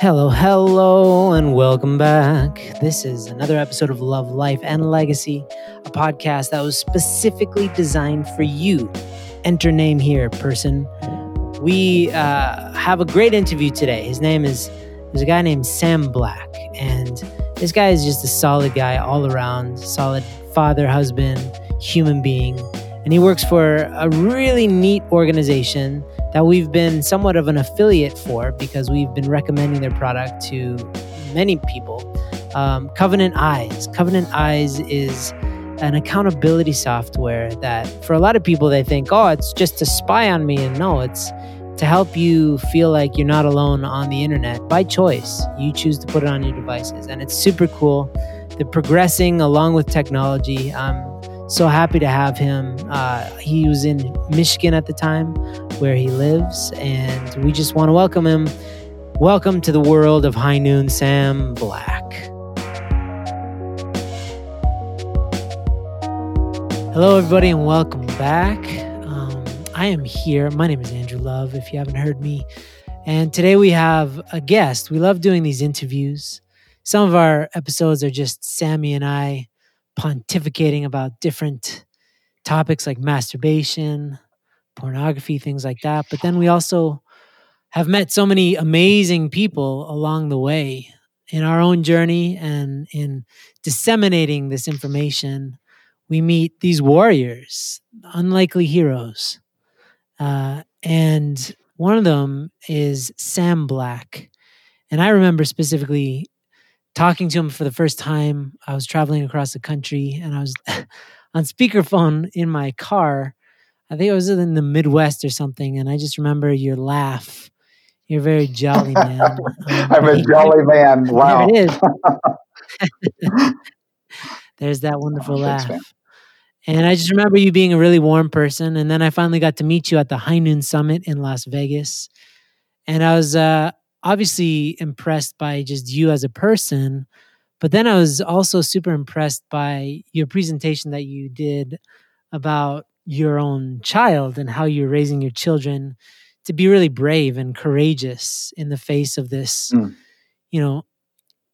Hello, hello, and welcome back. This is another episode of Love, Life, and Legacy, a podcast that was specifically designed for you. Enter name here, person. We uh, have a great interview today. His name is there's a guy named Sam Black, and this guy is just a solid guy all around, solid father, husband, human being, and he works for a really neat organization that we've been somewhat of an affiliate for because we've been recommending their product to many people. Um, Covenant Eyes. Covenant Eyes is an accountability software that for a lot of people they think, oh, it's just to spy on me. And no, it's to help you feel like you're not alone on the internet by choice. You choose to put it on your devices. And it's super cool. They're progressing along with technology. I'm so happy to have him. Uh, he was in Michigan at the time where he lives, and we just want to welcome him. Welcome to the world of High Noon, Sam Black. Hello, everybody, and welcome back. Um, I am here. My name is Andrew Love, if you haven't heard me. And today we have a guest. We love doing these interviews. Some of our episodes are just Sammy and I pontificating about different topics like masturbation, pornography, things like that. But then we also have met so many amazing people along the way in our own journey and in disseminating this information. We meet these warriors, unlikely heroes. Uh, and one of them is Sam Black. And I remember specifically talking to him for the first time. I was traveling across the country and I was on speakerphone in my car I think it was in the Midwest or something, and I just remember your laugh. You're very jolly man. Um, I'm a jolly man. Wow. There it is. There's that wonderful oh, laugh. Thanks, and I just remember you being a really warm person. And then I finally got to meet you at the High Noon Summit in Las Vegas. And I was uh, obviously impressed by just you as a person. But then I was also super impressed by your presentation that you did about your own child and how you're raising your children to be really brave and courageous in the face of this, mm. you know,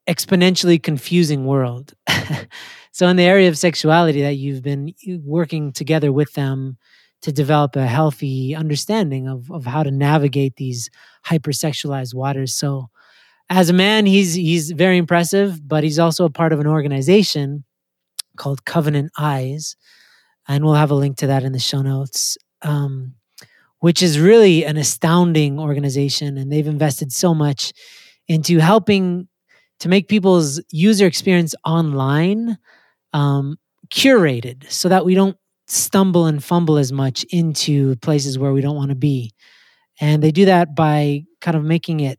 exponentially confusing world. so, in the area of sexuality, that you've been working together with them to develop a healthy understanding of, of how to navigate these hypersexualized waters. So, as a man, he's he's very impressive, but he's also a part of an organization called Covenant Eyes, and we'll have a link to that in the show notes. Um, which is really an astounding organization, and they've invested so much into helping to make people's user experience online um, curated, so that we don't stumble and fumble as much into places where we don't want to be. And they do that by kind of making it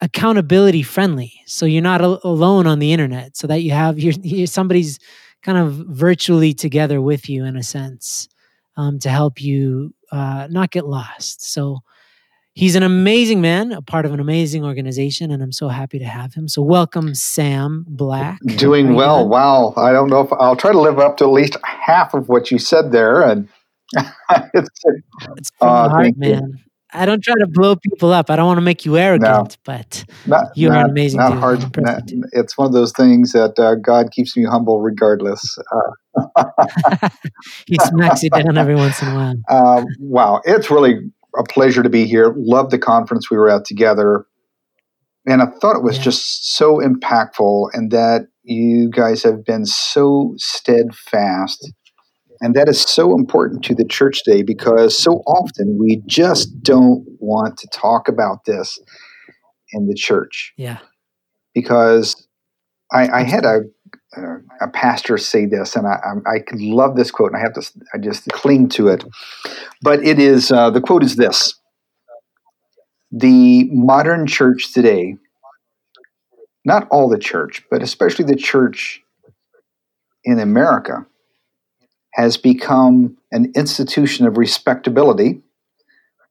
accountability friendly. So you're not al- alone on the internet, so that you have your, somebody's kind of virtually together with you in a sense um, to help you uh, not get lost. So he's an amazing man, a part of an amazing organization, and I'm so happy to have him. So welcome, Sam Black. Doing well. Doing? Wow. I don't know if I'll try to live up to at least half of what you said there. And it's, it's from uh, heart, man. I don't try to blow people up. I don't want to make you arrogant, no, but not, you're not, an amazing not dude. Hard, not, it's one of those things that uh, God keeps me humble regardless. Uh, he smacks you down every once in a while. Uh, wow. It's really a pleasure to be here. Love the conference we were at together. And I thought it was yeah. just so impactful and that you guys have been so steadfast and that is so important to the church today because so often we just don't want to talk about this in the church. Yeah. Because I, I had a, a pastor say this, and I, I, I love this quote, and I have to, I just cling to it. But it is, uh, the quote is this The modern church today, not all the church, but especially the church in America, has become an institution of respectability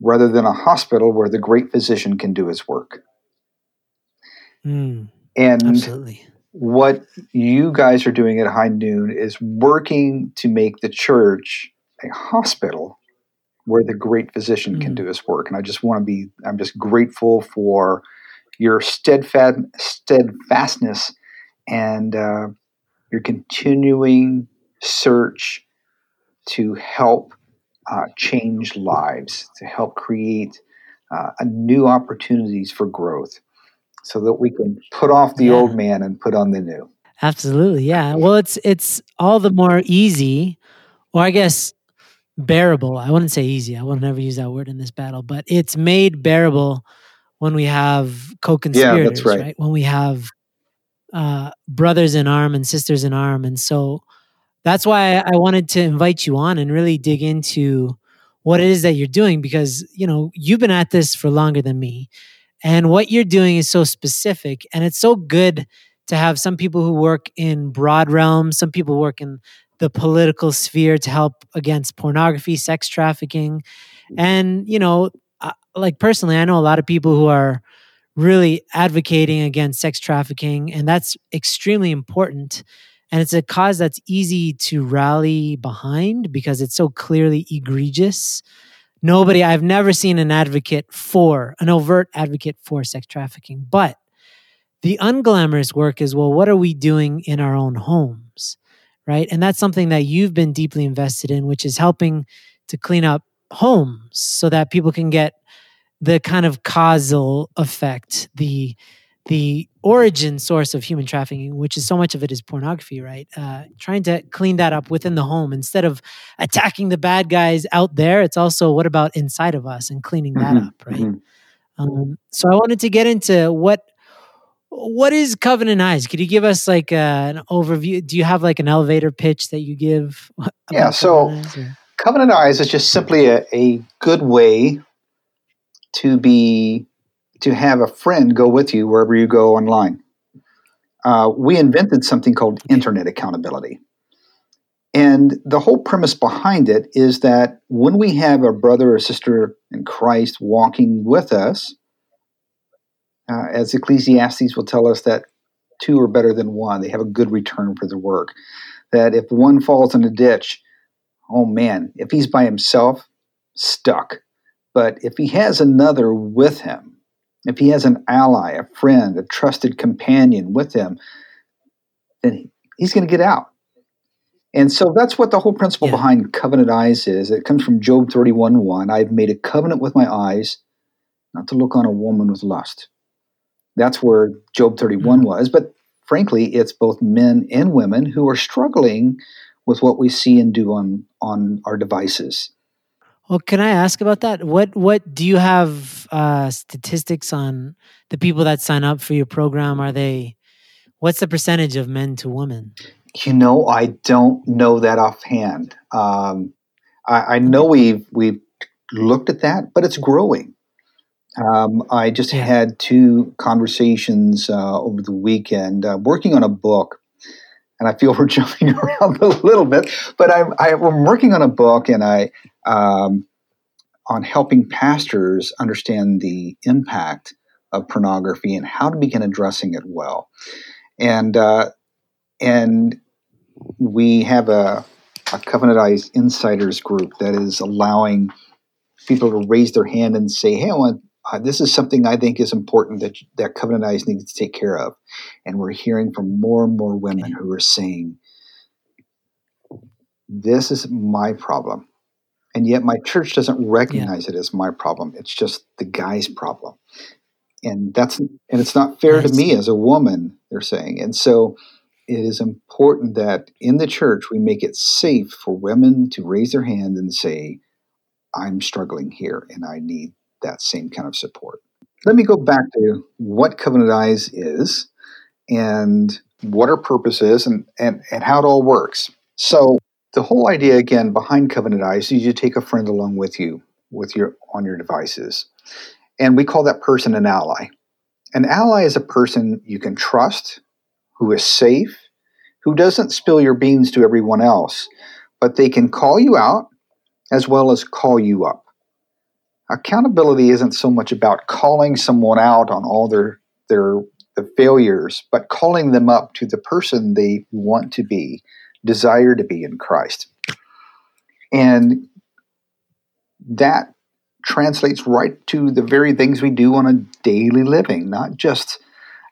rather than a hospital where the great physician can do his work. Mm, and absolutely. What you guys are doing at High Noon is working to make the church a hospital where the great physician mm. can do his work. And I just want to be, I'm just grateful for your steadfast, steadfastness and uh, your continuing search to help uh, change lives, to help create uh, new opportunities for growth so that we can put off the yeah. old man and put on the new. Absolutely. Yeah. Well, it's it's all the more easy or I guess bearable. I wouldn't say easy. I will never use that word in this battle, but it's made bearable when we have co-conspirators, yeah, that's right. right? When we have uh, brothers in arm and sisters in arm, and so that's why I wanted to invite you on and really dig into what it is that you're doing because you know you've been at this for longer than me, and what you're doing is so specific, and it's so good to have some people who work in broad realms, some people work in the political sphere to help against pornography, sex trafficking. Mm. And, you know, like personally, I know a lot of people who are really advocating against sex trafficking, and that's extremely important. And it's a cause that's easy to rally behind because it's so clearly egregious. Nobody, I've never seen an advocate for, an overt advocate for sex trafficking. But the unglamorous work is well, what are we doing in our own homes? right? And that's something that you've been deeply invested in, which is helping to clean up homes so that people can get the kind of causal effect, the the origin source of human trafficking, which is so much of it is pornography, right? Uh, trying to clean that up within the home instead of attacking the bad guys out there. It's also what about inside of us and cleaning that mm-hmm. up, right? Mm-hmm. Um, so I wanted to get into what what is Covenant Eyes? Could you give us like uh, an overview? Do you have like an elevator pitch that you give? Yeah, so Covenant Eyes, Covenant Eyes is just simply a, a good way to be to have a friend go with you wherever you go online. Uh, we invented something called internet accountability. And the whole premise behind it is that when we have a brother or sister in Christ walking with us, uh, as Ecclesiastes will tell us that two are better than one. They have a good return for their work. That if one falls in a ditch, oh man, if he's by himself, stuck. But if he has another with him, if he has an ally, a friend, a trusted companion with him, then he's going to get out. And so that's what the whole principle yeah. behind covenant eyes is. It comes from Job 31 1. I've made a covenant with my eyes not to look on a woman with lust. That's where Job 31 mm-hmm. was. But frankly, it's both men and women who are struggling with what we see and do on on our devices. Well, can I ask about that? What what do you have uh, statistics on the people that sign up for your program? Are they what's the percentage of men to women? You know, I don't know that offhand. Um, I, I know we've we've looked at that, but it's growing. Um, I just yeah. had two conversations uh, over the weekend uh, working on a book. And I feel we're jumping around a little bit, but I'm, I, am working on a book and I, um, on helping pastors understand the impact of pornography and how to begin addressing it well. And, uh, and we have a, a Covenant Eyes Insiders group that is allowing people to raise their hand and say, "Hey, I want uh, this is something I think is important that that Covenant Eyes needs to take care of, and we're hearing from more and more women who are saying, "This is my problem," and yet my church doesn't recognize yeah. it as my problem. It's just the guy's mm-hmm. problem, and that's and it's not fair to me as a woman. They're saying, and so it is important that in the church we make it safe for women to raise their hand and say, "I'm struggling here, and I need." that same kind of support. Let me go back to what Covenant Eyes is and what our purpose is and, and, and how it all works. So the whole idea again behind Covenant Eyes is you take a friend along with you with your on your devices. And we call that person an ally. An ally is a person you can trust, who is safe, who doesn't spill your beans to everyone else, but they can call you out as well as call you up accountability isn't so much about calling someone out on all their their the failures, but calling them up to the person they want to be, desire to be in Christ. And that translates right to the very things we do on a daily living, not just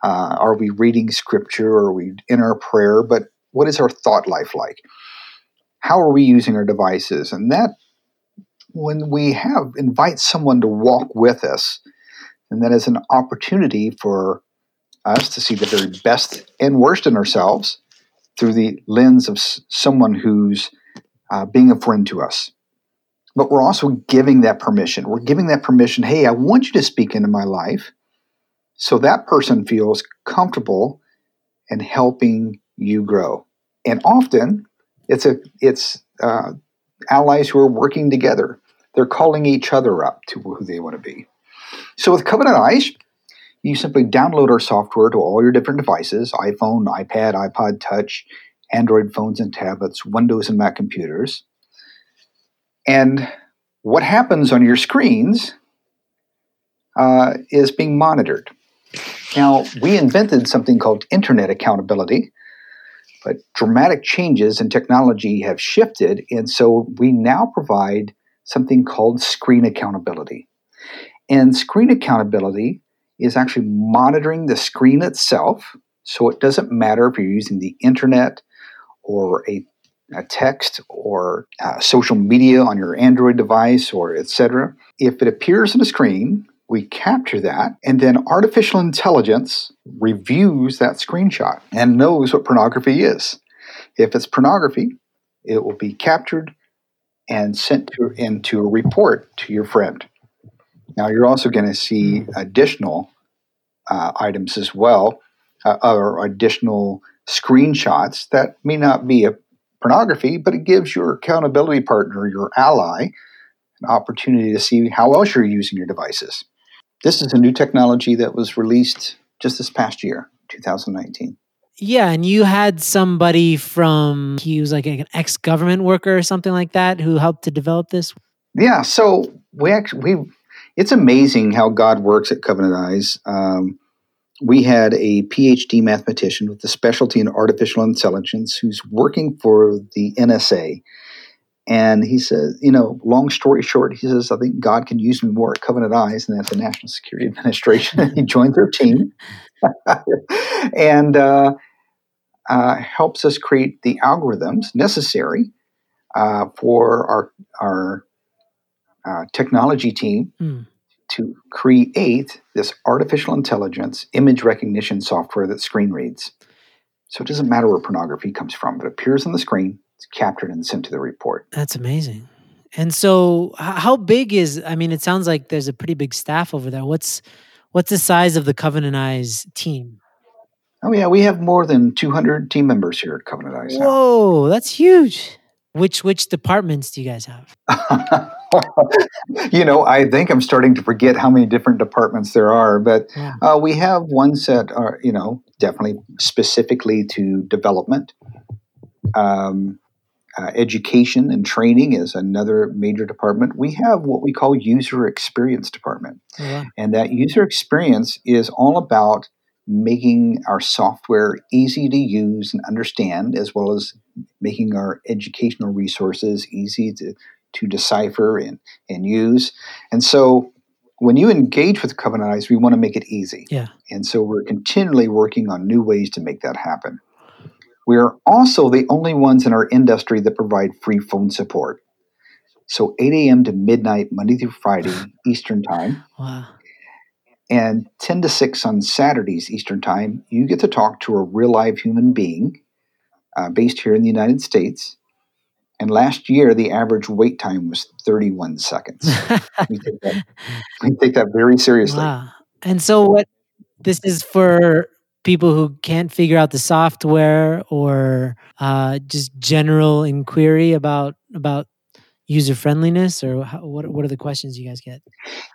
uh, are we reading scripture or are we in our prayer, but what is our thought life like? How are we using our devices? And that, when we have invite someone to walk with us, and that is an opportunity for us to see the very best and worst in ourselves through the lens of someone who's uh, being a friend to us. But we're also giving that permission. We're giving that permission hey, I want you to speak into my life. So that person feels comfortable and helping you grow. And often it's a it's uh, allies who are working together. They're calling each other up to who they want to be. So with Covenant Eyes, you simply download our software to all your different devices iPhone, iPad, iPod Touch, Android phones and tablets, Windows and Mac computers. And what happens on your screens uh, is being monitored. Now, we invented something called internet accountability, but dramatic changes in technology have shifted, and so we now provide something called screen accountability. And screen accountability is actually monitoring the screen itself. So it doesn't matter if you're using the internet or a, a text or uh, social media on your Android device or etc. If it appears on the screen, we capture that, and then artificial intelligence reviews that screenshot and knows what pornography is. If it's pornography, it will be captured and sent to, into a report to your friend. Now, you're also going to see additional uh, items as well, uh, or additional screenshots that may not be a pornography, but it gives your accountability partner, your ally, an opportunity to see how else you're using your devices. This is a new technology that was released just this past year, 2019. Yeah, and you had somebody from he was like an ex-government worker or something like that who helped to develop this. Yeah, so we actually we it's amazing how God works at Covenant Eyes. Um, we had a PhD mathematician with a specialty in artificial intelligence who's working for the NSA. And he says, you know, long story short, he says, I think God can use me more at Covenant Eyes than at the National Security Administration. he joined their team and uh, uh, helps us create the algorithms necessary uh, for our, our uh, technology team mm. to create this artificial intelligence image recognition software that screen reads. So it doesn't matter where pornography comes from, but it appears on the screen, it's captured and sent to the report. That's amazing. And so, how big is? I mean, it sounds like there's a pretty big staff over there. What's what's the size of the Covenant Eyes team? Oh yeah, we have more than 200 team members here at Covenant Eyes. Whoa, now. that's huge. Which which departments do you guys have? you know, I think I'm starting to forget how many different departments there are, but yeah. uh, we have ones that are, you know, definitely specifically to development. Um, uh, education and training is another major department. We have what we call user experience department, yeah. and that user experience is all about making our software easy to use and understand, as well as making our educational resources easy to to decipher and, and use. And so when you engage with Covenant Eyes, we want to make it easy. Yeah. And so we're continually working on new ways to make that happen. We are also the only ones in our industry that provide free phone support. So 8 a.m. to midnight, Monday through Friday, Eastern Time. Wow. And 10 to 6 on Saturdays, Eastern Time, you get to talk to a real live human being uh, based here in the United States and last year, the average wait time was 31 seconds. we, take that, we, take that, very seriously. Wow. And so, what this is for people who can't figure out the software or uh, just general inquiry about about user friendliness or how, what, what are the questions you guys get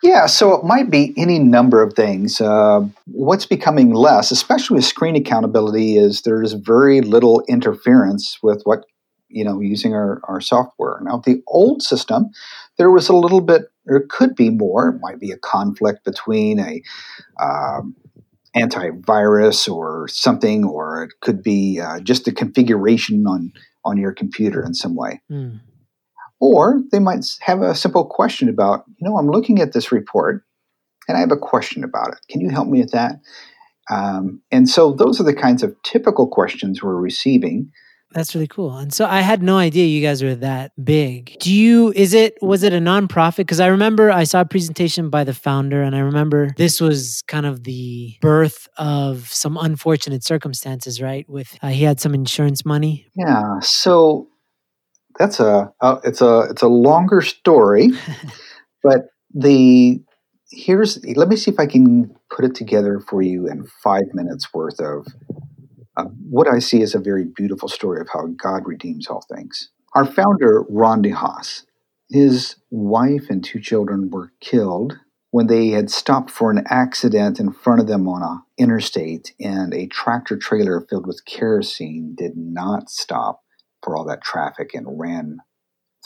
yeah so it might be any number of things uh, what's becoming less especially with screen accountability is there's very little interference with what you know, using our, our software. Now, the old system, there was a little bit, there could be more. It might be a conflict between a um, antivirus or something, or it could be uh, just a configuration on on your computer in some way. Mm. Or they might have a simple question about, you know, I'm looking at this report and I have a question about it. Can you help me with that? Um, and so those are the kinds of typical questions we're receiving. That's really cool. And so I had no idea you guys were that big. Do you, is it, was it a nonprofit? Because I remember I saw a presentation by the founder, and I remember this was kind of the birth of some unfortunate circumstances, right? With, uh, he had some insurance money. Yeah. So that's a, uh, it's a, it's a longer story, but the, here's, let me see if I can put it together for you in five minutes worth of uh, what I see is a very beautiful story of how God redeems all things. Our founder, Ron DeHaas, his wife and two children were killed when they had stopped for an accident in front of them on a interstate and a tractor trailer filled with kerosene did not stop for all that traffic and ran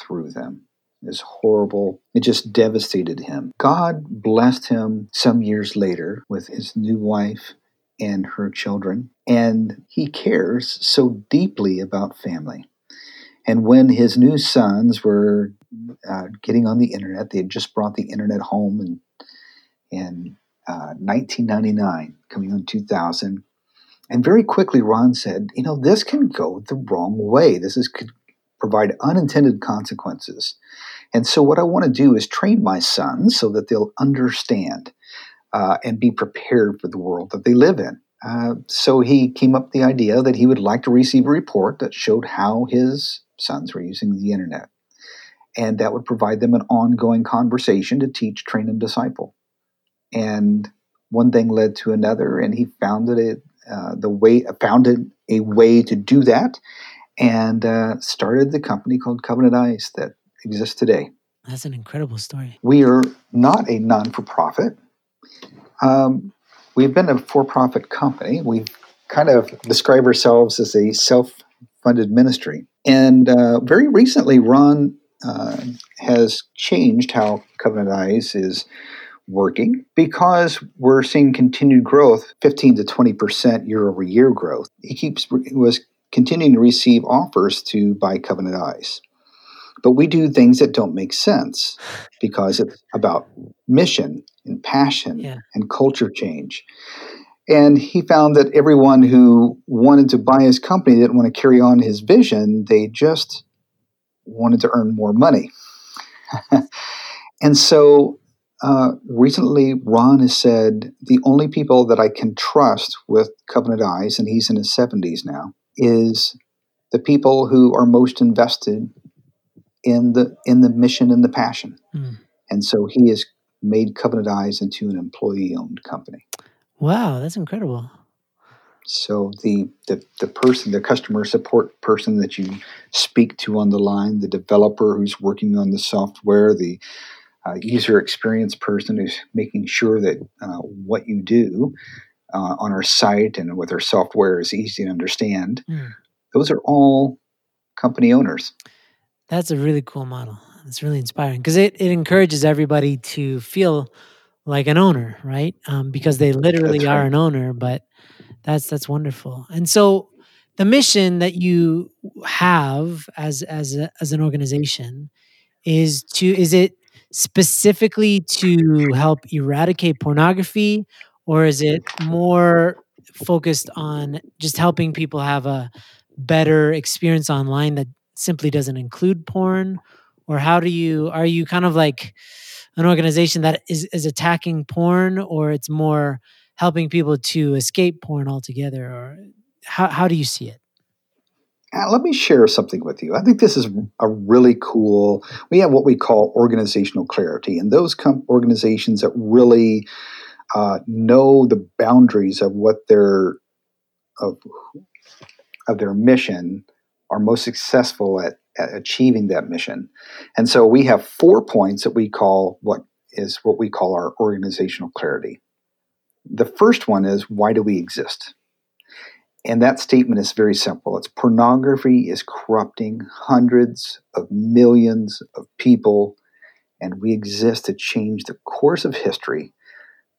through them. It was horrible. It just devastated him. God blessed him some years later with his new wife and her children. And he cares so deeply about family. And when his new sons were uh, getting on the internet, they had just brought the internet home in, in uh, 1999, coming on 2000. And very quickly, Ron said, You know, this can go the wrong way. This is, could provide unintended consequences. And so, what I want to do is train my sons so that they'll understand uh, and be prepared for the world that they live in. Uh, so he came up with the idea that he would like to receive a report that showed how his sons were using the internet. And that would provide them an ongoing conversation to teach, train, and disciple. And one thing led to another, and he founded it, uh, the way founded a way to do that, and uh, started the company called Covenant Eyes that exists today. That's an incredible story. We are not a non for profit. Um, we've been a for profit company. We kind of describe ourselves as a self funded ministry. And uh, very recently, Ron uh, has changed how Covenant Eyes is working because we're seeing continued growth 15 to 20% year over year growth. He keeps was continuing to receive offers to buy Covenant Eyes. But we do things that don't make sense because it's about mission and passion yeah. and culture change. And he found that everyone who wanted to buy his company didn't want to carry on his vision, they just wanted to earn more money. and so uh, recently, Ron has said the only people that I can trust with Covenant Eyes, and he's in his 70s now, is the people who are most invested in the in the mission and the passion. Mm. And so he has made Covenant Eyes into an employee-owned company. Wow, that's incredible. So the, the the person, the customer support person that you speak to on the line, the developer who's working on the software, the uh, user experience person who's making sure that uh, what you do uh, on our site and with our software is easy to understand. Mm. Those are all company owners. That's a really cool model. It's really inspiring because it, it encourages everybody to feel like an owner, right? Um, because they literally that's are right. an owner. But that's that's wonderful. And so the mission that you have as as a, as an organization is to is it specifically to help eradicate pornography or is it more focused on just helping people have a better experience online that simply doesn't include porn or how do you are you kind of like an organization that is is attacking porn or it's more helping people to escape porn altogether or how, how do you see it uh, let me share something with you. I think this is a really cool. We have what we call organizational clarity, and those com- organizations that really uh, know the boundaries of what their of of their mission are most successful at, at achieving that mission. And so we have four points that we call what is what we call our organizational clarity. The first one is why do we exist? And that statement is very simple. It's pornography is corrupting hundreds of millions of people, and we exist to change the course of history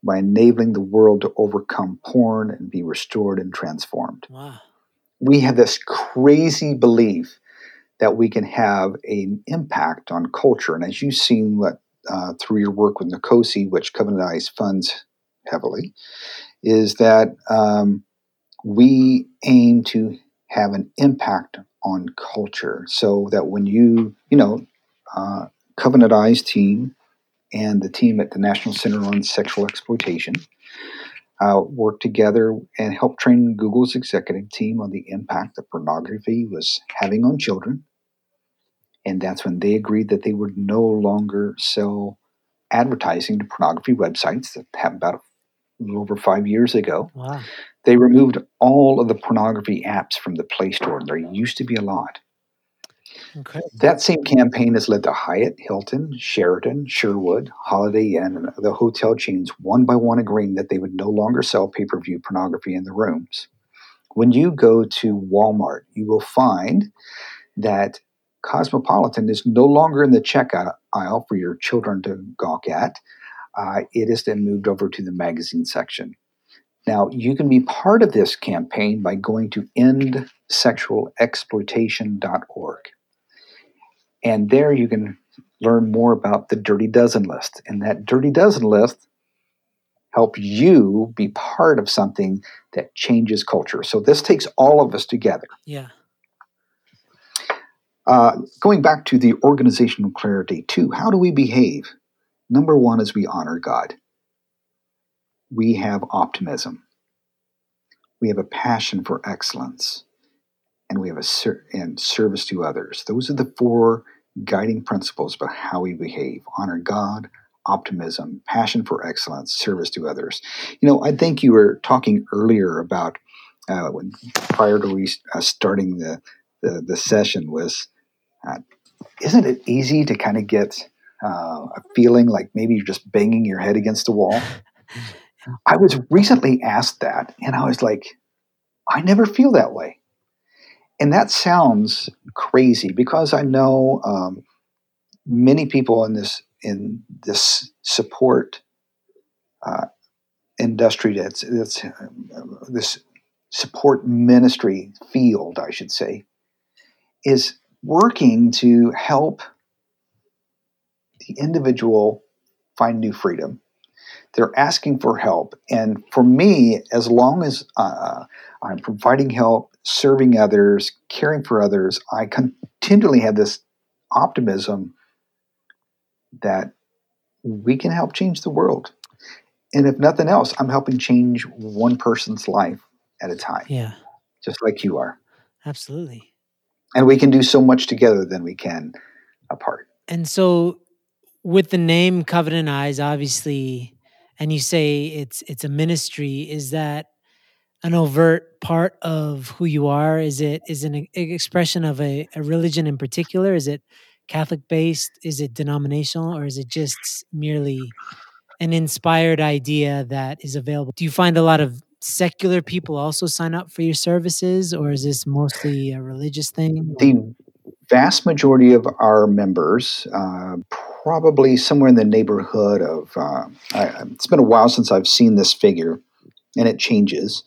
by enabling the world to overcome porn and be restored and transformed. Wow we have this crazy belief that we can have an impact on culture. And as you've seen what, uh, through your work with NCOSE, which Covenant Eyes funds heavily, is that um, we aim to have an impact on culture so that when you, you know, uh, Covenant Eyes team and the team at the National Center on Sexual Exploitation uh, worked together and helped train Google's executive team on the impact that pornography was having on children. And that's when they agreed that they would no longer sell advertising to pornography websites that happened about a little over five years ago. Wow. They removed all of the pornography apps from the Play Store. There used to be a lot. Incredible. That same campaign has led to Hyatt, Hilton, Sheraton, Sherwood, Holiday Inn, and the hotel chains one by one agreeing that they would no longer sell pay per view pornography in the rooms. When you go to Walmart, you will find that Cosmopolitan is no longer in the checkout aisle for your children to gawk at. Uh, it has been moved over to the magazine section. Now, you can be part of this campaign by going to endsexualexploitation.org. And there you can learn more about the Dirty Dozen list. And that Dirty Dozen list help you be part of something that changes culture. So this takes all of us together. Yeah. Uh, going back to the organizational clarity, too, how do we behave? Number one is we honor God. We have optimism. We have a passion for excellence. And we have a ser- and service to others. Those are the four guiding principles about how we behave honor God, optimism, passion for excellence, service to others. You know, I think you were talking earlier about uh, when prior to we uh, starting the, the, the session was, uh, isn't it easy to kind of get uh, a feeling like maybe you're just banging your head against a wall? I was recently asked that, and I was like, I never feel that way and that sounds crazy because I know um, many people in this in this support uh, industry that's, that's uh, this support ministry field, I should say, is working to help the individual find new freedom. They're asking for help, and for me, as long as uh, I'm providing help serving others, caring for others, I continually have this optimism that we can help change the world. And if nothing else, I'm helping change one person's life at a time. Yeah. Just like you are. Absolutely. And we can do so much together than we can apart. And so with the name Covenant Eyes, obviously, and you say it's it's a ministry, is that an overt part of who you are? Is it is an expression of a, a religion in particular? Is it Catholic based? Is it denominational, or is it just merely an inspired idea that is available? Do you find a lot of secular people also sign up for your services, or is this mostly a religious thing? The vast majority of our members, uh, probably somewhere in the neighborhood of, uh, I, it's been a while since I've seen this figure, and it changes,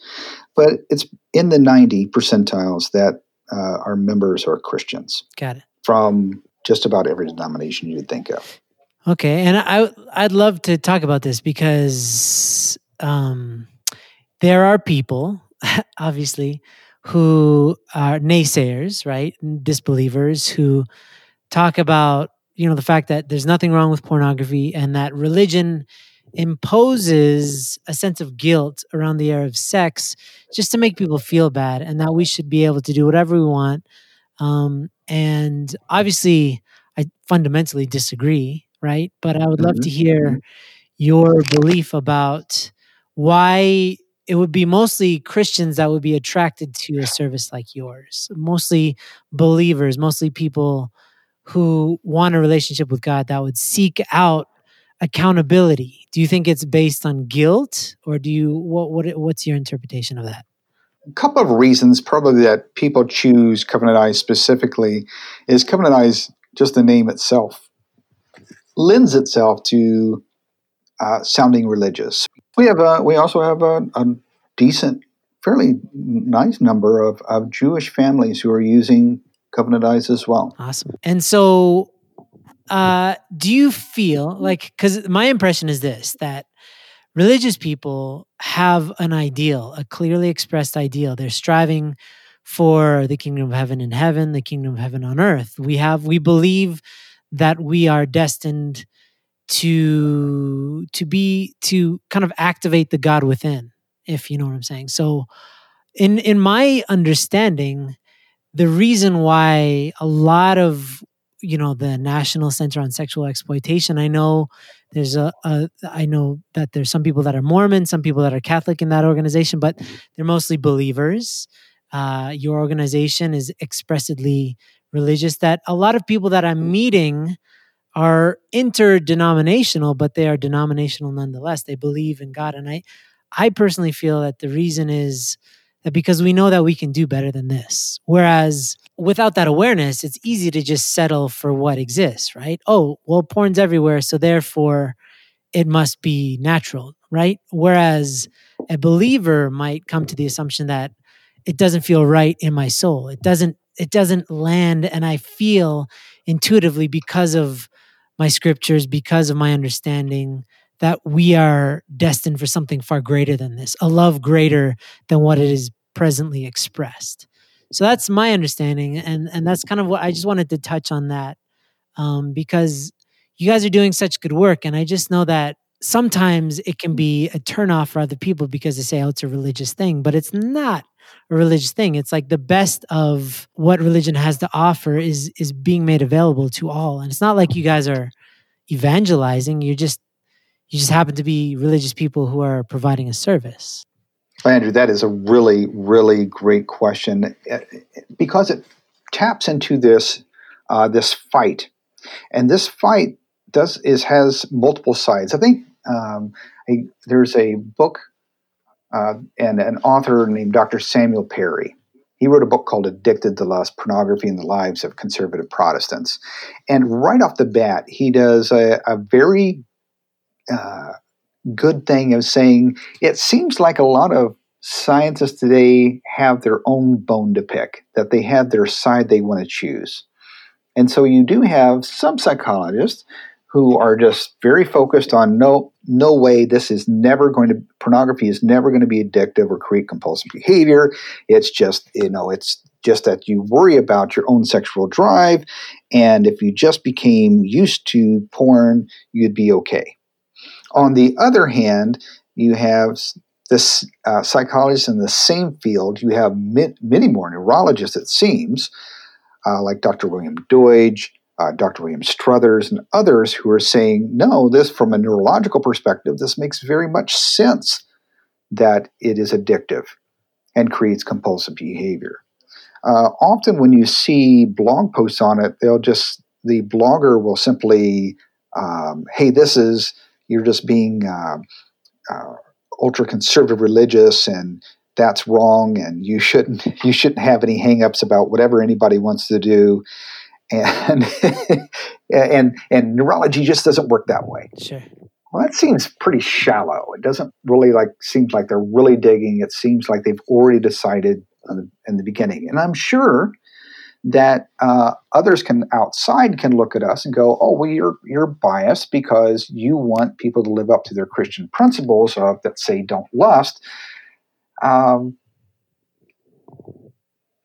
but it's in the 90 percentiles that uh, our members are Christians. Got it. From just about every denomination you'd think of. Okay, and I I'd love to talk about this because um, there are people, obviously, who are naysayers, right, disbelievers who talk about you know the fact that there's nothing wrong with pornography and that religion imposes a sense of guilt around the area of sex just to make people feel bad and that we should be able to do whatever we want um, and obviously i fundamentally disagree right but i would love mm-hmm. to hear mm-hmm. your belief about why it would be mostly christians that would be attracted to a service like yours mostly believers mostly people who want a relationship with god that would seek out accountability. Do you think it's based on guilt or do you what, what what's your interpretation of that? A couple of reasons probably that people choose covenant eyes specifically is covenant eyes just the name itself lends itself to uh, sounding religious. We have a, we also have a, a decent fairly nice number of, of jewish families who are using covenant eyes as well. Awesome. And so, uh, do you feel like, because my impression is this that religious people have an ideal, a clearly expressed ideal. They're striving for the kingdom of heaven in heaven, the kingdom of heaven on earth. We have, we believe that we are destined to to be to kind of activate the god within if you know what i'm saying so in in my understanding the reason why a lot of you know the national center on sexual exploitation i know there's a, a i know that there's some people that are mormon some people that are catholic in that organization but they're mostly believers uh, your organization is expressly religious that a lot of people that i'm meeting are interdenominational, but they are denominational nonetheless. They believe in God. And I, I personally feel that the reason is that because we know that we can do better than this. Whereas without that awareness, it's easy to just settle for what exists, right? Oh, well, porn's everywhere. So therefore, it must be natural, right? Whereas a believer might come to the assumption that it doesn't feel right in my soul. It doesn't it doesn't land and I feel intuitively because of my scriptures because of my understanding that we are destined for something far greater than this, a love greater than what it is presently expressed. So that's my understanding, and and that's kind of what I just wanted to touch on that um, because you guys are doing such good work, and I just know that sometimes it can be a turnoff for other people because they say, "Oh, it's a religious thing," but it's not a religious thing. It's like the best of what religion has to offer is is being made available to all. And it's not like you guys are evangelizing. You're just you just happen to be religious people who are providing a service. Andrew, that is a really, really great question eh, because it taps into this uh, this fight, and this fight does is has multiple sides. I think um, a, there's a book uh, and an author named Dr. Samuel Perry. He wrote a book called Addicted to Lust Pornography in the Lives of Conservative Protestants. And right off the bat, he does a, a very uh, good thing of saying it seems like a lot of scientists today have their own bone to pick, that they have their side they want to choose. And so you do have some psychologists who are just very focused on no no way this is never going to pornography is never going to be addictive or create compulsive behavior it's just you know it's just that you worry about your own sexual drive and if you just became used to porn you'd be okay on the other hand you have this uh, psychologist in the same field you have many more neurologists it seems uh, like dr william doidge uh, Dr. William Struthers, and others who are saying, no, this from a neurological perspective, this makes very much sense that it is addictive and creates compulsive behavior. Uh, often, when you see blog posts on it, they'll just, the blogger will simply, um, hey, this is, you're just being uh, uh, ultra conservative religious and that's wrong and you shouldn't you shouldn't have any hangups about whatever anybody wants to do and and and neurology just doesn't work that way. Sure. Well, that seems pretty shallow. It doesn't really like seems like they're really digging. It seems like they've already decided the, in the beginning, and I'm sure that uh, others can outside can look at us and go, "Oh, well, you're you're biased because you want people to live up to their Christian principles of that say don't lust." Um,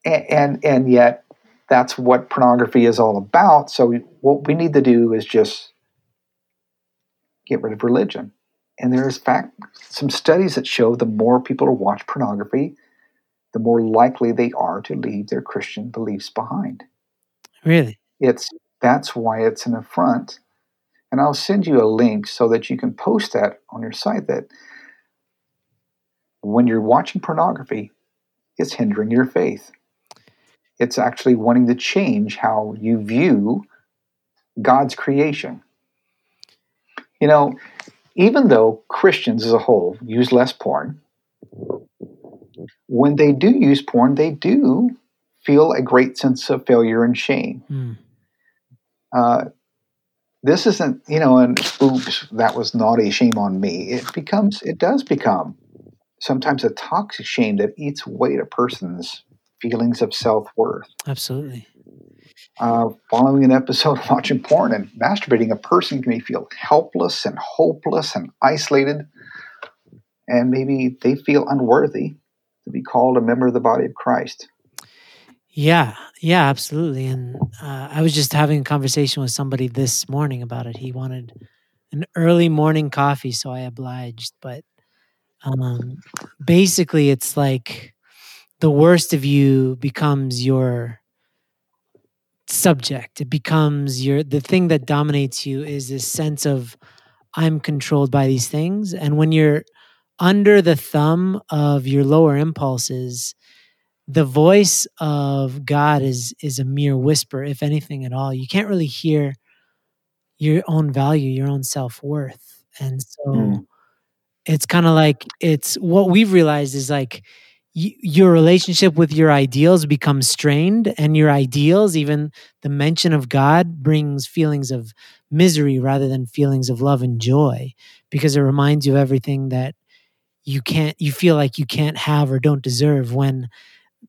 and, and and yet that's what pornography is all about. So what we need to do is just get rid of religion. And there's fact some studies that show the more people watch pornography, the more likely they are to leave their Christian beliefs behind. Really? It's that's why it's an affront. And I'll send you a link so that you can post that on your site that when you're watching pornography, it's hindering your faith. It's actually wanting to change how you view God's creation. You know, even though Christians as a whole use less porn, when they do use porn, they do feel a great sense of failure and shame. Mm. Uh, this isn't, you know, an oops, that was naughty, shame on me. It becomes, it does become sometimes a toxic shame that eats away at a person's feelings of self worth. Absolutely. uh, following an episode of watching porn and masturbating, a person can feel helpless and hopeless and isolated, and maybe they feel unworthy to be called a member of the body of Christ. Yeah, yeah, absolutely. And uh, I was just having a conversation with somebody this morning about it. He wanted an early morning coffee, so I obliged. But um, basically, it's like the worst of you becomes your subject. It becomes your the thing that dominates you is this sense of I'm controlled by these things, and when you're under the thumb of your lower impulses the voice of God is is a mere whisper, if anything at all. You can't really hear your own value, your own self worth, and so mm. it's kind of like it's what we've realized is like y- your relationship with your ideals becomes strained, and your ideals, even the mention of God, brings feelings of misery rather than feelings of love and joy, because it reminds you of everything that you can't, you feel like you can't have or don't deserve when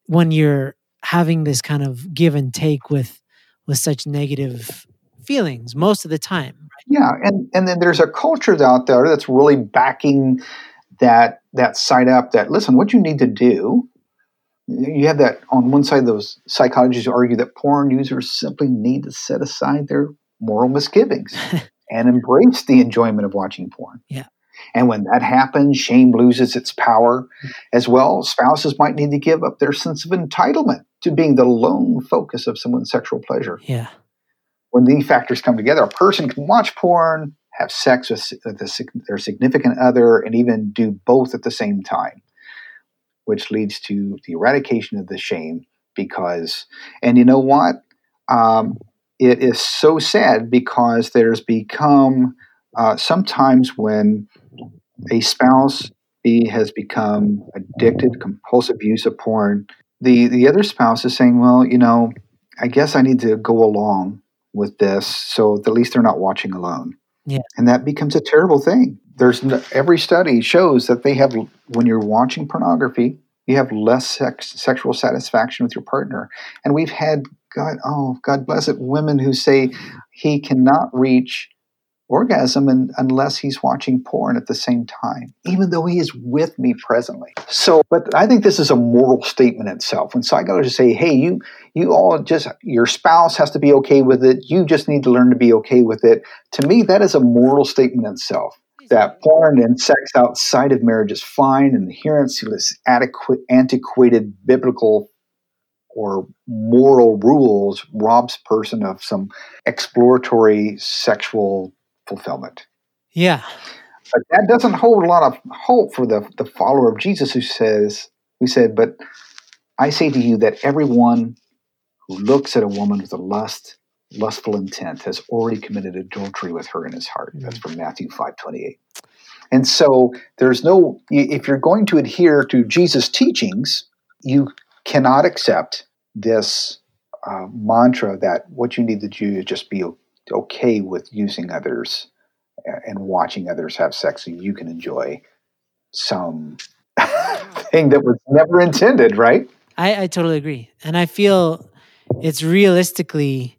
when you're having this kind of give and take with with such negative feelings most of the time right? yeah and and then there's a culture out there that's really backing that that side up that listen what you need to do you have that on one side those psychologists argue that porn users simply need to set aside their moral misgivings and embrace the enjoyment of watching porn yeah and when that happens, shame loses its power as well. Spouses might need to give up their sense of entitlement to being the lone focus of someone's sexual pleasure. Yeah. When these factors come together, a person can watch porn, have sex with their significant other, and even do both at the same time, which leads to the eradication of the shame. Because, and you know what? Um, it is so sad because there's become uh, sometimes when a spouse B has become addicted, compulsive use of porn, the, the other spouse is saying, well, you know, I guess I need to go along with this so at least they're not watching alone. Yeah. And that becomes a terrible thing. There's no, every study shows that they have when you're watching pornography, you have less sex, sexual satisfaction with your partner. And we've had God, oh God bless it, women who say he cannot reach orgasm and, unless he's watching porn at the same time, even though he is with me presently. So, but I think this is a moral statement itself. When psychologists say, hey, you, you all just, your spouse has to be okay with it, you just need to learn to be okay with it. To me, that is a moral statement itself. That porn and sex outside of marriage is fine and adherence to this adequate, antiquated biblical or moral rules robs person of some exploratory sexual fulfillment. Yeah. But that doesn't hold a lot of hope for the, the follower of Jesus who says, who said, But I say to you that everyone who looks at a woman with a lust, lustful intent has already committed adultery with her in his heart. Mm-hmm. That's from Matthew 5 28. And so there's no, if you're going to adhere to Jesus' teachings, you cannot accept this uh, mantra that what you need to do is just be okay with using others and watching others have sex so you can enjoy some thing that was never intended, right? I, I totally agree. And I feel it's realistically,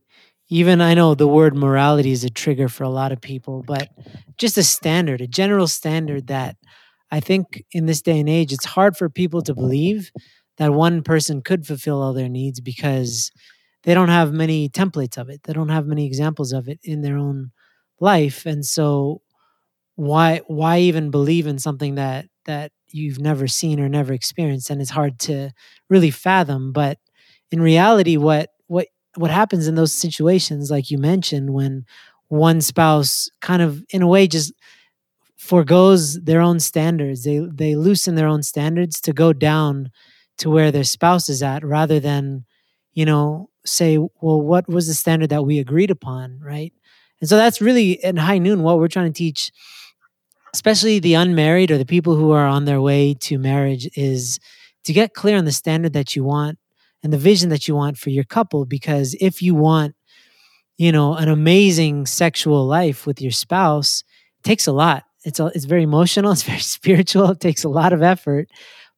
even I know the word morality is a trigger for a lot of people, but just a standard, a general standard that I think in this day and age, it's hard for people to believe that one person could fulfill all their needs because they don't have many templates of it. They don't have many examples of it in their own life. And so why why even believe in something that that you've never seen or never experienced and it's hard to really fathom but in reality what what what happens in those situations like you mentioned when one spouse kind of in a way just foregoes their own standards they they loosen their own standards to go down to where their spouse is at rather than you know say, well, what was the standard that we agreed upon, right? And so that's really in high noon what we're trying to teach, especially the unmarried or the people who are on their way to marriage, is to get clear on the standard that you want and the vision that you want for your couple. Because if you want, you know, an amazing sexual life with your spouse, it takes a lot. It's a, it's very emotional. It's very spiritual. It takes a lot of effort.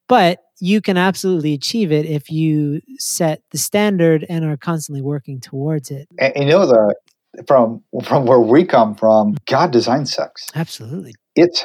But you can absolutely achieve it if you set the standard and are constantly working towards it. And you know the from from where we come from, God designed sex. Absolutely. It's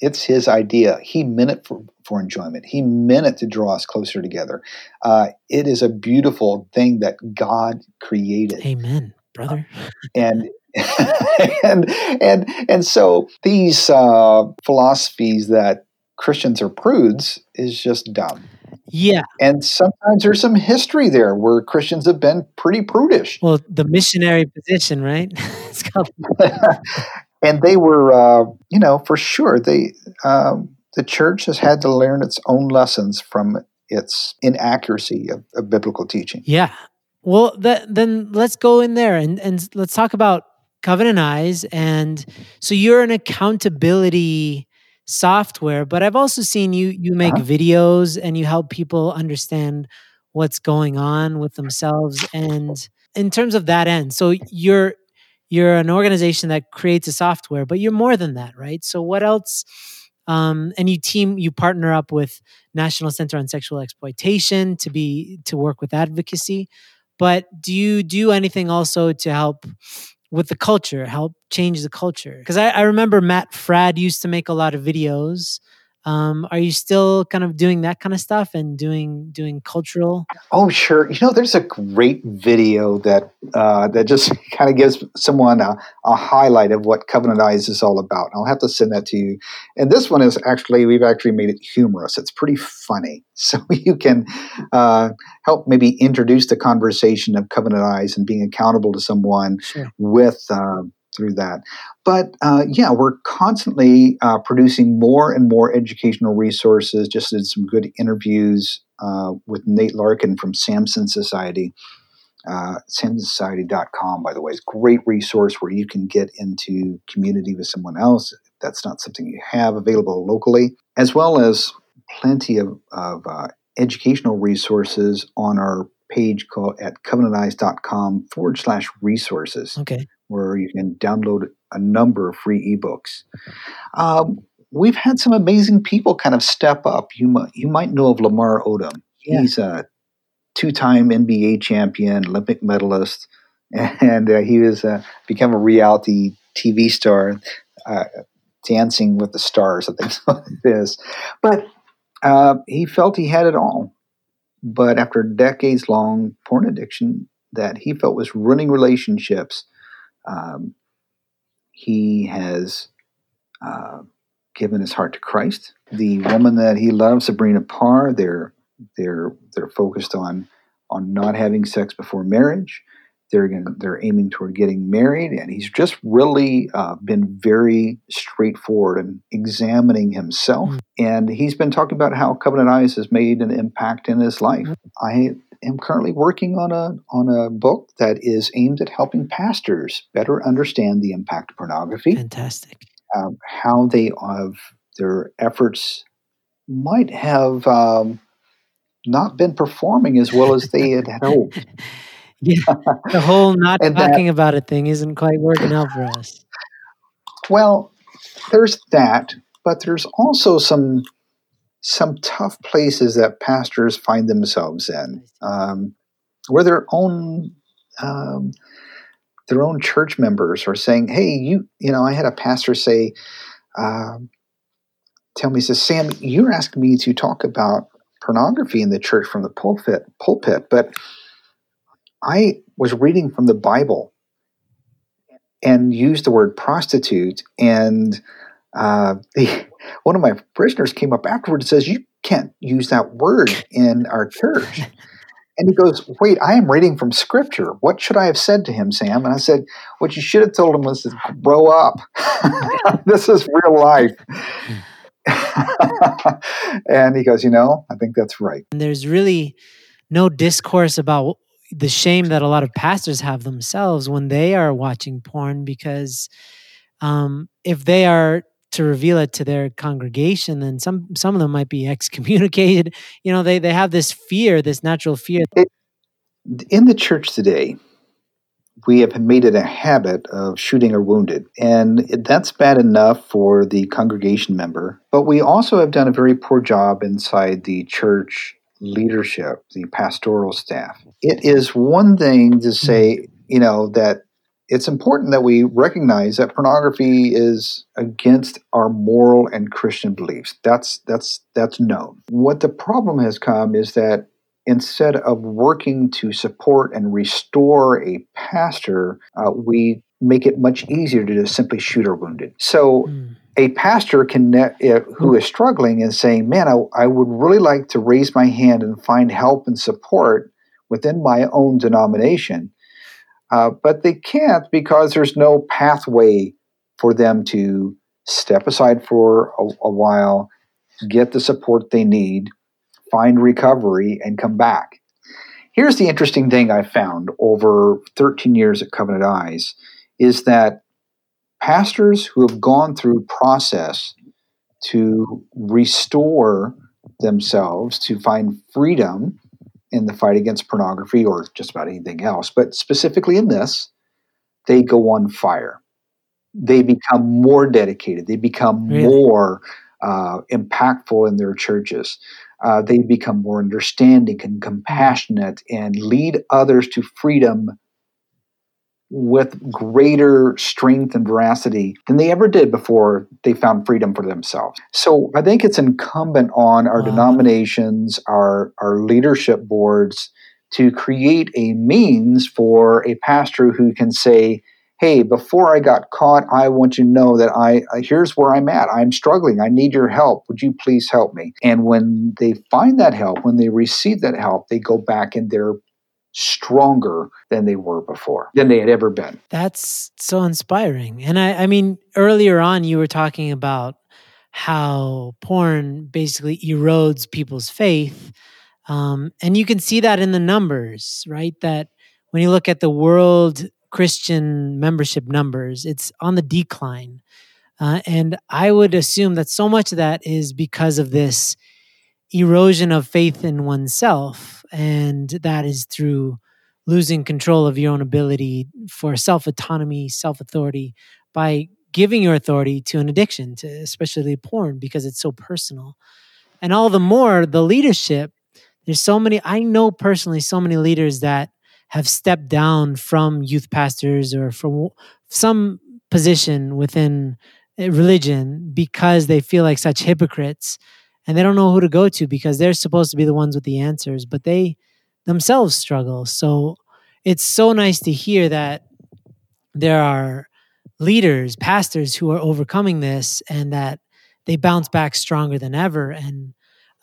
it's his idea. He meant it for, for enjoyment. He meant it to draw us closer together. Uh, it is a beautiful thing that God created. Amen, brother. and and and and so these uh, philosophies that Christians are prudes is just dumb. Yeah. And sometimes there's some history there where Christians have been pretty prudish. Well, the missionary position, right? and they were, uh, you know, for sure, they um, the church has had to learn its own lessons from its inaccuracy of, of biblical teaching. Yeah. Well, that, then let's go in there and, and let's talk about Covenant Eyes. And so you're an accountability software, but I've also seen you you make uh-huh. videos and you help people understand what's going on with themselves and in terms of that end. So you're you're an organization that creates a software, but you're more than that, right? So what else um, and you team you partner up with National Center on Sexual Exploitation to be to work with advocacy. But do you do anything also to help with the culture, help change the culture. Because I, I, remember Matt Fradd used to make a lot of videos. Um, are you still kind of doing that kind of stuff and doing doing cultural? Oh, sure. You know, there's a great video that uh, that just kind of gives someone a, a highlight of what Covenant Eyes is all about. I'll have to send that to you. And this one is actually we've actually made it humorous. It's pretty funny, so you can uh, help maybe introduce the conversation of Covenant Eyes and being accountable to someone sure. with. Uh, through that. But uh, yeah, we're constantly uh, producing more and more educational resources. Just did some good interviews uh, with Nate Larkin from Samson Society. Uh, SamsonSociety.com, by the way, is a great resource where you can get into community with someone else. If that's not something you have available locally, as well as plenty of, of uh, educational resources on our page called at covenanteyes.com forward slash resources. Okay where you can download a number of free ebooks. Um, we've had some amazing people kind of step up. You might, you might know of Lamar Odom. Yeah. He's a two-time NBA champion, Olympic medalist, and uh, he was uh, become a reality TV star, uh, Dancing with the Stars. I think what it is. But uh, he felt he had it all. But after decades long porn addiction that he felt was ruining relationships, um, he has uh, given his heart to Christ. The woman that he loves, Sabrina Parr, they're they're they're focused on on not having sex before marriage. They're gonna, they're aiming toward getting married, and he's just really uh, been very straightforward and examining himself. Mm. And he's been talking about how Covenant Eyes has made an impact in his life. Mm. I am currently working on a on a book that is aimed at helping pastors better understand the impact of pornography. Fantastic. Um, how they have their efforts might have um, not been performing as well as they had hoped. yeah, the whole not talking that, about it thing isn't quite working out for us. Well, there's that, but there's also some some tough places that pastors find themselves in, um, where their own um, their own church members are saying, "Hey, you, you know," I had a pastor say, uh, "Tell me," says Sam, you're asking me to talk about pornography in the church from the pulpit, pulpit, but I was reading from the Bible and used the word prostitute and uh, the, one of my parishioners came up afterward and says, "You can't use that word in our church." And he goes, "Wait, I am reading from Scripture. What should I have said to him, Sam?" And I said, "What you should have told him was to grow up. this is real life." and he goes, "You know, I think that's right." And there's really no discourse about the shame that a lot of pastors have themselves when they are watching porn because um, if they are to reveal it to their congregation, then some some of them might be excommunicated. You know, they they have this fear, this natural fear. It, in the church today, we have made it a habit of shooting or wounded. And that's bad enough for the congregation member. But we also have done a very poor job inside the church leadership, the pastoral staff. It is one thing to hmm. say, you know, that it's important that we recognize that pornography is against our moral and Christian beliefs. That's that's that's known. What the problem has come is that instead of working to support and restore a pastor, uh, we make it much easier to just simply shoot our wounded. So. Mm. A pastor can uh, who is struggling and saying, "Man, I, I would really like to raise my hand and find help and support within my own denomination." Uh, but they can't because there's no pathway for them to step aside for a, a while, get the support they need, find recovery, and come back. Here's the interesting thing I found over 13 years at Covenant Eyes is that pastors who have gone through process to restore themselves, to find freedom in the fight against pornography or just about anything else, but specifically in this, they go on fire. They become more dedicated. They become really? more uh, impactful in their churches. Uh, they become more understanding and compassionate and lead others to freedom with greater strength and veracity than they ever did before they found freedom for themselves. So I think it's incumbent on our wow. denominations, our, our leadership boards to create a means for a pastor who can say, hey before i got caught i want you to know that i here's where i'm at i'm struggling i need your help would you please help me and when they find that help when they receive that help they go back in their stronger than they were before, than they had ever been. That's so inspiring. And I, I mean, earlier on, you were talking about how porn basically erodes people's faith. Um, and you can see that in the numbers, right? That when you look at the world Christian membership numbers, it's on the decline. Uh, and I would assume that so much of that is because of this erosion of faith in oneself. And that is through losing control of your own ability for self autonomy, self authority by giving your authority to an addiction, to especially porn, because it's so personal. And all the more the leadership, there's so many, I know personally so many leaders that have stepped down from youth pastors or from some position within eh, religion because they feel like such hypocrites and they don't know who to go to because they're supposed to be the ones with the answers, but they themselves struggle. So it's so nice to hear that there are leaders, pastors who are overcoming this and that they bounce back stronger than ever. And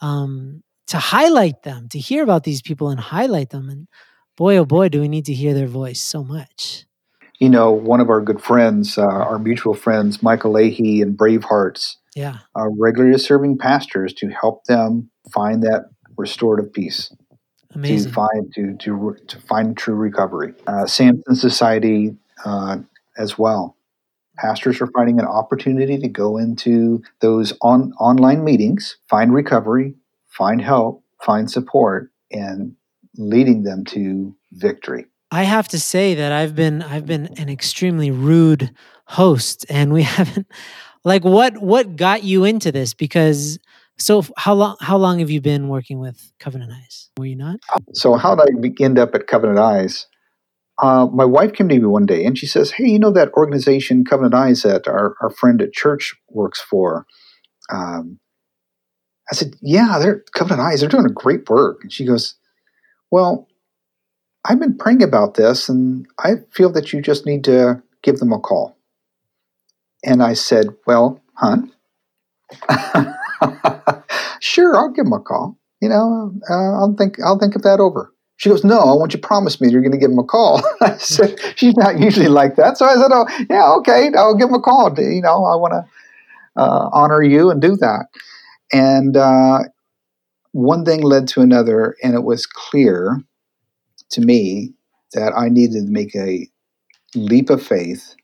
um, to highlight them, to hear about these people and highlight them. And boy, oh boy, do we need to hear their voice so much. You know, one of our good friends, uh, our mutual friends, Michael Leahy and Bravehearts, yeah. uh, regularly serving pastors to help them find that restorative peace. Amazing. to find to to to find true recovery. Uh, samson society uh, as well. Pastors are finding an opportunity to go into those on online meetings find recovery find help find support and leading them to victory. I have to say that I've been I've been an extremely rude host and we haven't like what what got you into this? Because so how long how long have you been working with covenant eyes? Were you not? So how did i end up at covenant eyes? Uh, my wife came to me one day and she says hey you know that organization covenant eyes that our, our friend at church works for? Um, i said yeah they're covenant eyes they're doing a great work. And she goes well i've been praying about this and i feel that you just need to give them a call and I said, Well, hon, sure, I'll give him a call. You know, uh, I'll think I'll think of that over. She goes, No, I want you to promise me you're going to give him a call. I said, She's not usually like that. So I said, Oh, yeah, okay, I'll give him a call. You know, I want to uh, honor you and do that. And uh, one thing led to another, and it was clear to me that I needed to make a leap of faith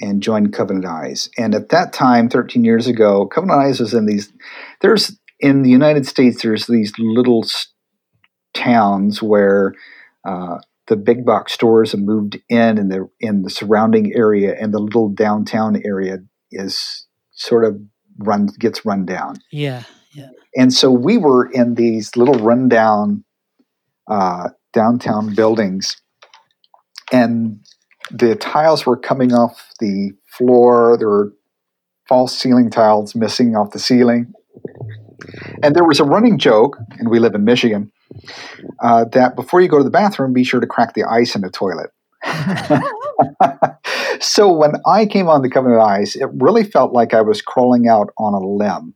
and joined Covenant Eyes. And at that time, 13 years ago, Covenant Eyes was in these, there's, in the United States, there's these little towns where uh, the big box stores have moved in and the in the surrounding area and the little downtown area is sort of run gets run down. Yeah, yeah. And so we were in these little rundown uh, downtown buildings, and the tiles were coming off the floor. There were false ceiling tiles missing off the ceiling. And there was a running joke, and we live in Michigan, uh, that before you go to the bathroom, be sure to crack the ice in the toilet. so when I came on the Covenant Eyes, it really felt like I was crawling out on a limb.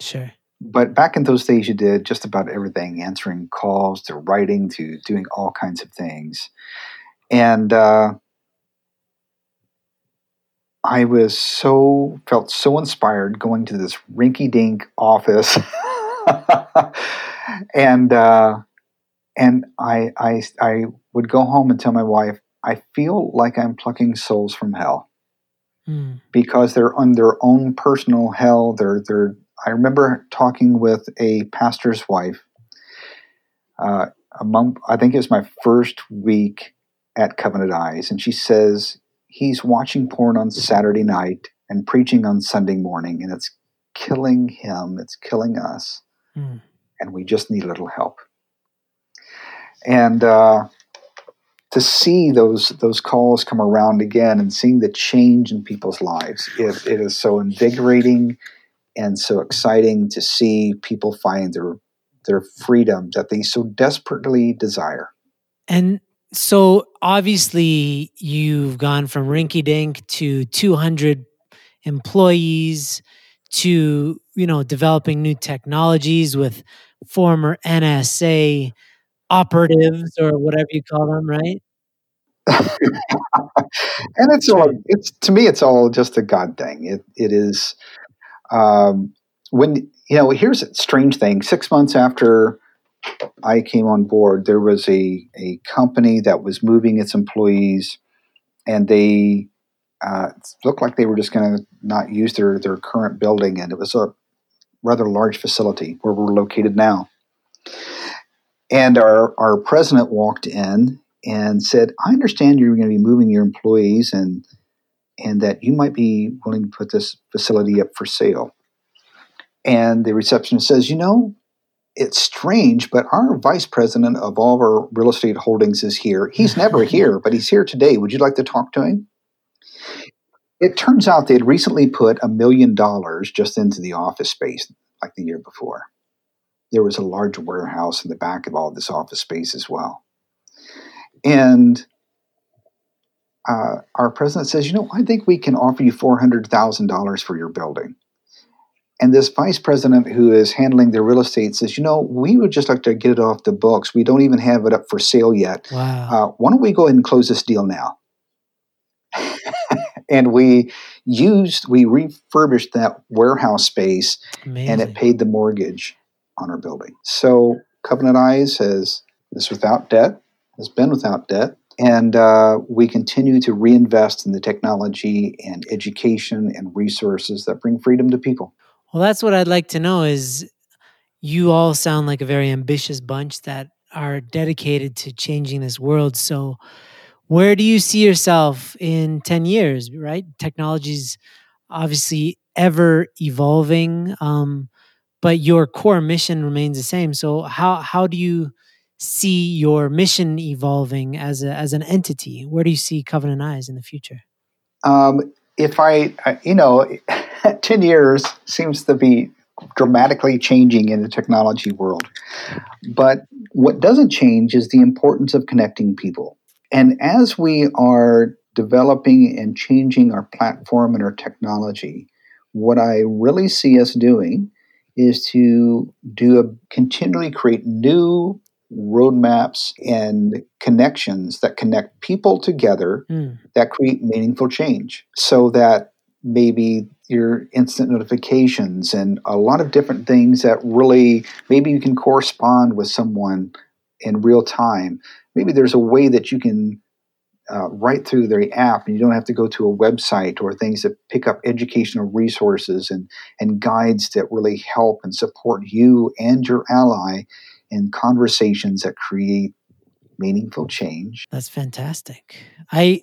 Sure. But back in those days, you did just about everything answering calls to writing to doing all kinds of things. And uh, I was so, felt so inspired going to this rinky dink office. and, uh, and I, I, I would go home and tell my wife, I feel like I'm plucking souls from hell Mm. because they're on their own personal hell. They're, they're, I remember talking with a pastor's wife. Uh, among, I think it was my first week at Covenant Eyes, and she says he's watching porn on Saturday night and preaching on Sunday morning, and it's killing him. It's killing us, Mm. and we just need a little help. And uh, to see those those calls come around again and seeing the change in people's lives, it, it is so invigorating and so exciting to see people find their their freedom that they so desperately desire. And so obviously you've gone from rinky dink to 200 employees to, you know, developing new technologies with former NSA operatives or whatever you call them, right? and it's all it's to me it's all just a god thing it it is um when you know here's a strange thing six months after i came on board there was a a company that was moving its employees and they uh, looked like they were just going to not use their their current building and it was a rather large facility where we're located now and our our president walked in and said, "I understand you're going to be moving your employees and and that you might be willing to put this facility up for sale." And the receptionist says, "You know, it's strange, but our vice president of all of our real estate holdings is here. He's never here, but he's here today. Would you like to talk to him?" It turns out they had recently put a million dollars just into the office space, like the year before. There was a large warehouse in the back of all this office space as well. And uh, our president says, you know, I think we can offer you $400,000 for your building. And this vice president who is handling the real estate says, you know, we would just like to get it off the books. We don't even have it up for sale yet. Wow. Uh, why don't we go ahead and close this deal now? and we used, we refurbished that warehouse space Amazing. and it paid the mortgage on our building. So Covenant Eyes has is without debt, has been without debt, and uh, we continue to reinvest in the technology and education and resources that bring freedom to people. Well, that's what I'd like to know is you all sound like a very ambitious bunch that are dedicated to changing this world. So where do you see yourself in 10 years, right? Technology's obviously ever evolving, um, but your core mission remains the same. So how how do you see your mission evolving as a as an entity? Where do you see Covenant Eyes in the future? Um, if I, you know, 10 years seems to be dramatically changing in the technology world. But what doesn't change is the importance of connecting people. And as we are developing and changing our platform and our technology, what I really see us doing is to do a continually create new roadmaps and connections that connect people together Hmm. that create meaningful change. So that maybe your instant notifications and a lot of different things that really maybe you can correspond with someone in real time. Maybe there's a way that you can uh, right through the app and you don't have to go to a website or things that pick up educational resources and, and guides that really help and support you and your ally in conversations that create meaningful change. That's fantastic. I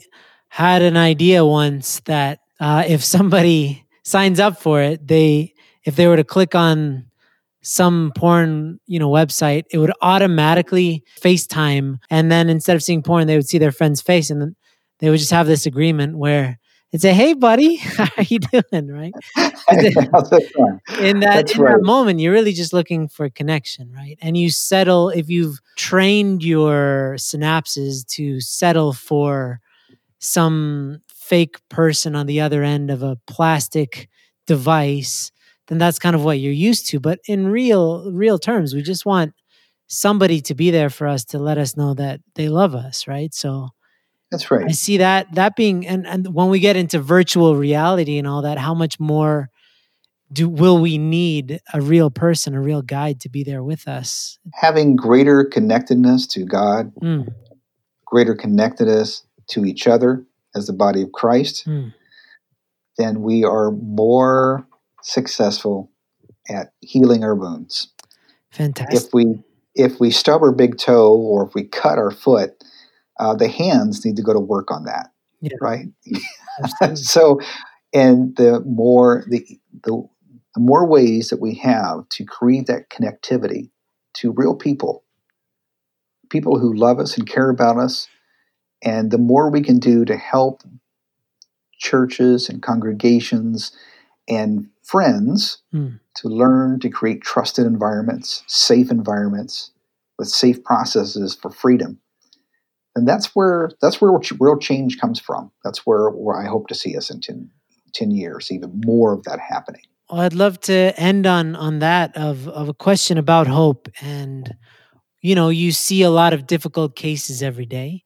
had an idea once that uh, if somebody signs up for it, they if they were to click on some porn, you know, website, it would automatically FaceTime, and then instead of seeing porn, they would see their friend's face, and then they would just have this agreement where and say, "Hey, buddy, how are you doing?" Right? in that in right. that moment, you're really just looking for connection, right? And you settle if you've trained your synapses to settle for some fake person on the other end of a plastic device, then that's kind of what you're used to. But in real real terms, we just want somebody to be there for us to let us know that they love us, right? So that's right. I see that that being and and when we get into virtual reality and all that, how much more do will we need a real person, a real guide to be there with us? Having greater connectedness to God, mm. greater connectedness to each other as the body of Christ, mm. then we are more successful at healing our wounds. Fantastic. If we if we stub our big toe or if we cut our foot, uh, the hands need to go to work on that, yeah. right? so, and the more the, the the more ways that we have to create that connectivity to real people, people who love us and care about us, and the more we can do to help churches and congregations and friends mm. to learn to create trusted environments, safe environments with safe processes for freedom and that's where that's where real change comes from. That's where, where I hope to see us in 10, 10 years, even more of that happening. Well, I'd love to end on on that of of a question about hope. And you know, you see a lot of difficult cases every day,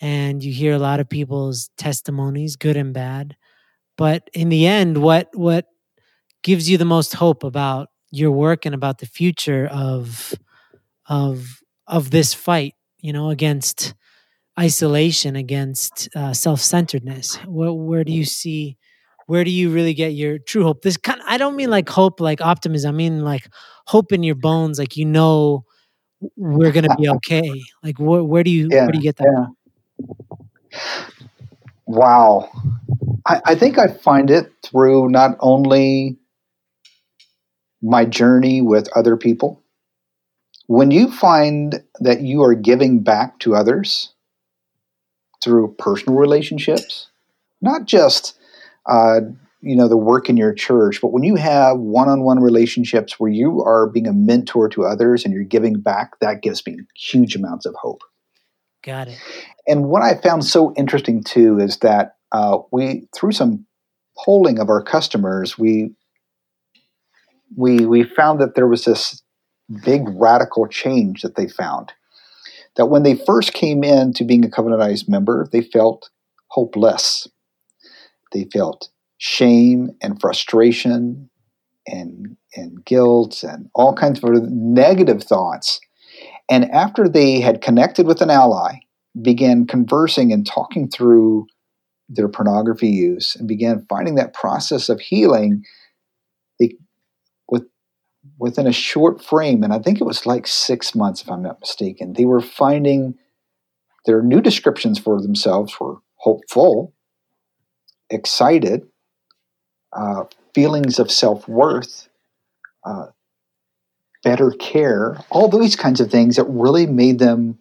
and you hear a lot of people's testimonies, good and bad. But in the end, what what gives you the most hope about your work and about the future of of of this fight? You know, against isolation against uh, self-centeredness? Where, where do you see where do you really get your true hope? This kind of, i don't mean like hope like optimism. I mean like hope in your bones like you know we're gonna be okay. Like where, where do you yeah, where do you get that yeah. wow. I, I think i find it through not only my journey with other people. When you find that you are giving back to others through personal relationships, not just uh, you know the work in your church, but when you have one-on-one relationships where you are being a mentor to others and you're giving back, that gives me huge amounts of hope. Got it. And what I found so interesting too is that uh, we through some polling of our customers, we we we found that there was this big radical change that they found that when they first came in to being a Covenant Eyes member, they felt hopeless. They felt shame and frustration and, and guilt and all kinds of negative thoughts. And after they had connected with an ally, began conversing and talking through their pornography use and began finding that process of healing, within a short frame, and I think it was like six months, if I'm not mistaken, they were finding their new descriptions for themselves were hopeful, excited, uh, feelings of self worth, uh, better care, all these kinds of things that really made them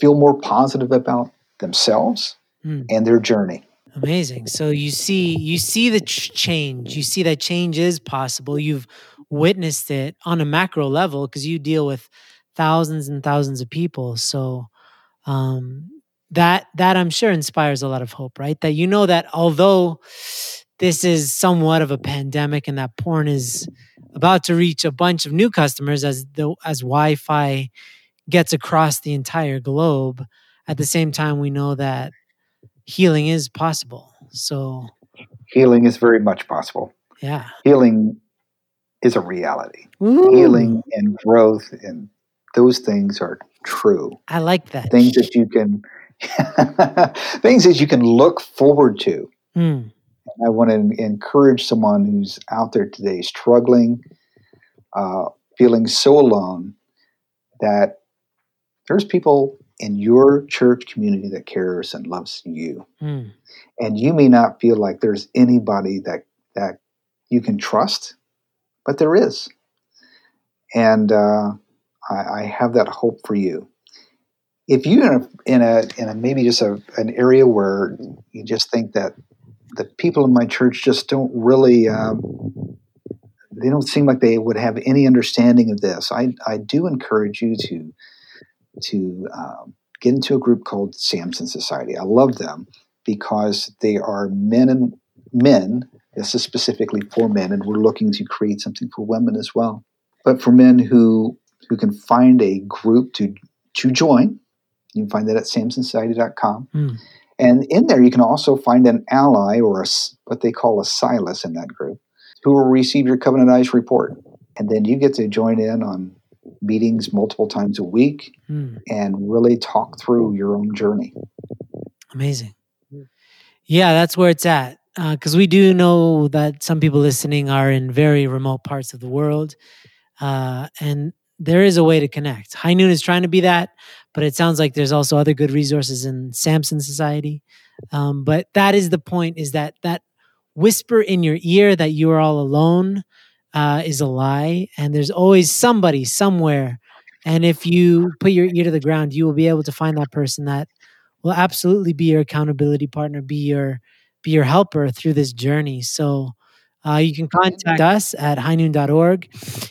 feel more positive about themselves mm. and their journey. Amazing. So you see, you see the ch- change. You see that change is possible. You've witnessed it on a macro level because you deal with thousands and thousands of people. So um, that that I'm sure inspires a lot of hope, right? That you know that although this is somewhat of a pandemic and that porn is about to reach a bunch of new customers as the as Wi-Fi gets across the entire globe, at the same time we know that healing is possible. So healing is very much possible. Yeah. Healing is a reality. Ooh. Healing and growth and those things are true. I like that. Things that you can things that you can look forward to. Mm. I want to encourage someone who's out there today struggling, uh, feeling so alone, that there's people in your church community that cares and loves you. Mm. And you may not feel like there's anybody that that you can trust, but there is. And uh, I, I, have that hope for you. If you in a in a, in a maybe just a, an area where you just think that the people in my church just don't really um, they don't seem like they would have any understanding of this. I, I do encourage you to to um, get into a group called Samson Society. I love them because they are men and men. This is specifically for men, and we're looking to create something for women as well. But for men who who can find a group to to join, you can find that at samsonsociety.com. Mm. And in there, you can also find an ally or a, what they call a Silas in that group who will receive your Covenant Eyes report. And then you get to join in on meetings multiple times a week mm. and really talk through your own journey. Amazing. Yeah, that's where it's at. Because uh, we do know that some people listening are in very remote parts of the world. Uh, and there is a way to connect. High Noon is trying to be that, but it sounds like there's also other good resources in Samson Society. Um, but that is the point: is that that whisper in your ear that you are all alone uh, is a lie, and there's always somebody somewhere. And if you put your ear to the ground, you will be able to find that person that will absolutely be your accountability partner, be your be your helper through this journey. So uh, you can contact us at highnoon.org.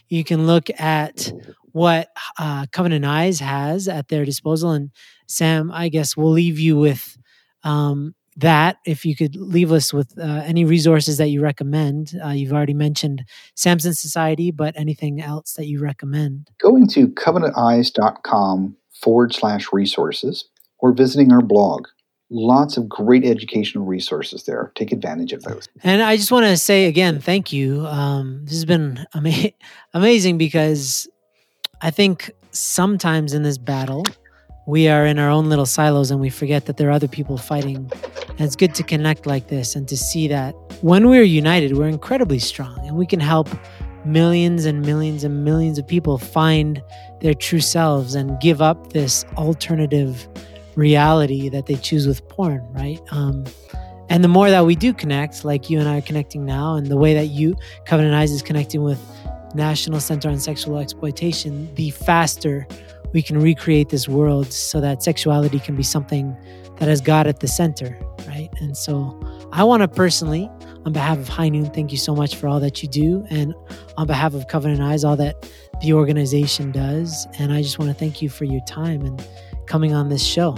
You can look at what uh, Covenant Eyes has at their disposal. And Sam, I guess we'll leave you with um, that. If you could leave us with uh, any resources that you recommend, uh, you've already mentioned Samson Society, but anything else that you recommend? Going to covenanteyes.com forward slash resources or visiting our blog. Lots of great educational resources there. Take advantage of those. And I just want to say again, thank you. Um, this has been ama- amazing because I think sometimes in this battle, we are in our own little silos and we forget that there are other people fighting. And it's good to connect like this and to see that when we're united, we're incredibly strong and we can help millions and millions and millions of people find their true selves and give up this alternative reality that they choose with porn, right? Um, and the more that we do connect, like you and I are connecting now, and the way that you, Covenant Eyes, is connecting with National Center on Sexual Exploitation, the faster we can recreate this world so that sexuality can be something that has God at the center, right? And so I want to personally, on behalf of High Noon, thank you so much for all that you do. And on behalf of Covenant Eyes, all that the organization does. And I just want to thank you for your time and coming on this show.